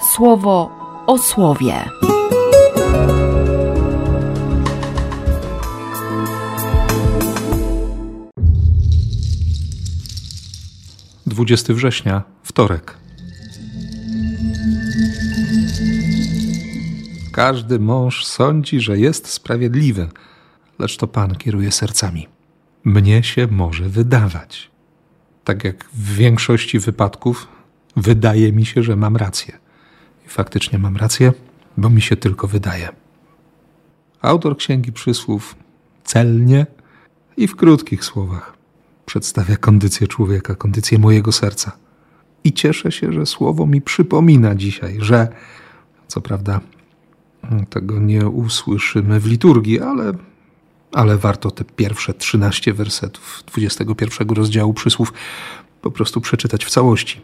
słowo o słowie. Dwudziesty września, wtorek. Każdy mąż sądzi, że jest sprawiedliwy, lecz to Pan kieruje sercami. Mnie się może wydawać. Tak jak w większości wypadków, wydaje mi się, że mam rację. I faktycznie mam rację, bo mi się tylko wydaje. Autor Księgi Przysłów celnie i w krótkich słowach przedstawia kondycję człowieka, kondycję mojego serca. I cieszę się, że słowo mi przypomina dzisiaj, że co prawda tego nie usłyszymy w liturgii, ale, ale warto te pierwsze 13 wersetów 21 rozdziału przysłów po prostu przeczytać w całości.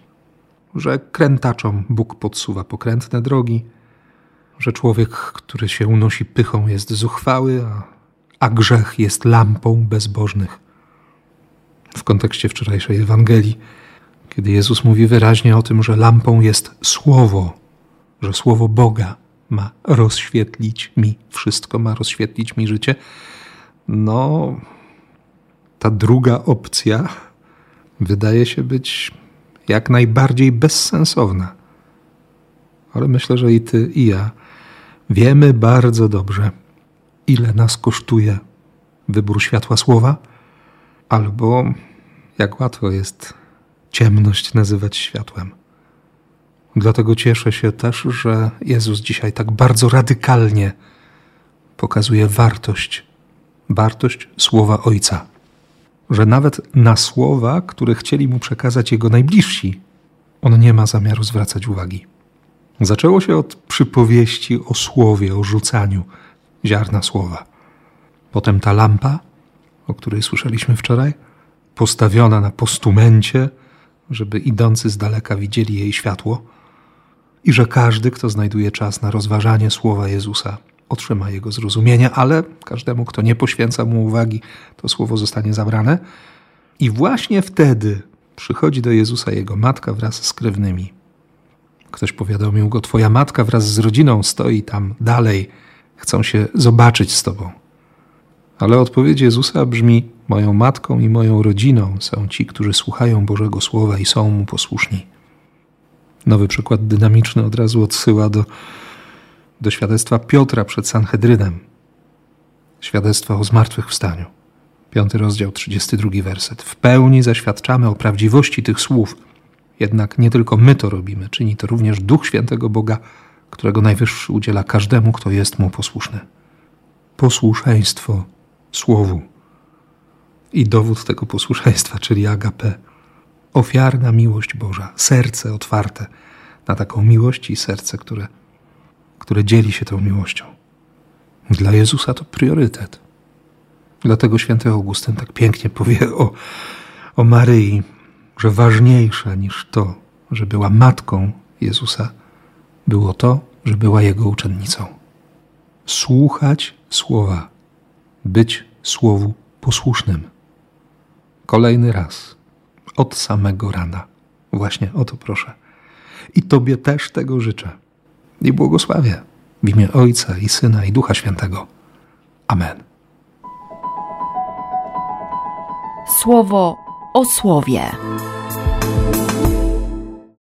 Że krętaczom Bóg podsuwa pokrętne drogi, że człowiek, który się unosi pychą, jest zuchwały, a, a grzech jest lampą bezbożnych. W kontekście wczorajszej Ewangelii, kiedy Jezus mówi wyraźnie o tym, że lampą jest Słowo, że Słowo Boga ma rozświetlić mi wszystko, ma rozświetlić mi życie. No, ta druga opcja wydaje się być jak najbardziej bezsensowna. Ale myślę, że i ty, i ja wiemy bardzo dobrze, ile nas kosztuje wybór światła słowa, albo jak łatwo jest ciemność nazywać światłem. Dlatego cieszę się też, że Jezus dzisiaj tak bardzo radykalnie pokazuje wartość, wartość słowa Ojca. Że nawet na słowa, które chcieli mu przekazać jego najbliżsi, on nie ma zamiaru zwracać uwagi. Zaczęło się od przypowieści o słowie, o rzucaniu ziarna słowa. Potem ta lampa, o której słyszeliśmy wczoraj, postawiona na postumencie, żeby idący z daleka widzieli jej światło i że każdy, kto znajduje czas na rozważanie słowa Jezusa, otrzyma jego zrozumienie, ale każdemu, kto nie poświęca mu uwagi, to słowo zostanie zabrane. I właśnie wtedy przychodzi do Jezusa jego matka wraz z krewnymi. Ktoś powiadomił go: Twoja matka wraz z rodziną stoi tam dalej, chcą się zobaczyć z tobą. Ale odpowiedź Jezusa brzmi: Moją matką i moją rodziną są ci, którzy słuchają Bożego Słowa i są mu posłuszni. Nowy przykład dynamiczny od razu odsyła do, do świadectwa Piotra przed Sanhedrynem. Świadectwa o zmartwychwstaniu. Piąty rozdział, 32 werset. W pełni zaświadczamy o prawdziwości tych słów. Jednak nie tylko my to robimy, czyni to również Duch Świętego Boga, którego Najwyższy udziela każdemu, kto jest mu posłuszny. Posłuszeństwo Słowu. I dowód tego posłuszeństwa, czyli agape, ofiarna miłość Boża, serce otwarte na taką miłość i serce, które, które dzieli się tą miłością. Dla Jezusa to priorytet. Dlatego święty Augustyn tak pięknie powie o, o Maryi, że ważniejsze niż to, że była matką Jezusa, było to, że była jego uczennicą. Słuchać słowa, być słowu posłusznym. Kolejny raz od samego rana. Właśnie o to proszę. I Tobie też tego życzę. I błogosławię w imię Ojca i Syna i Ducha Świętego. Amen. Słowo o słowie.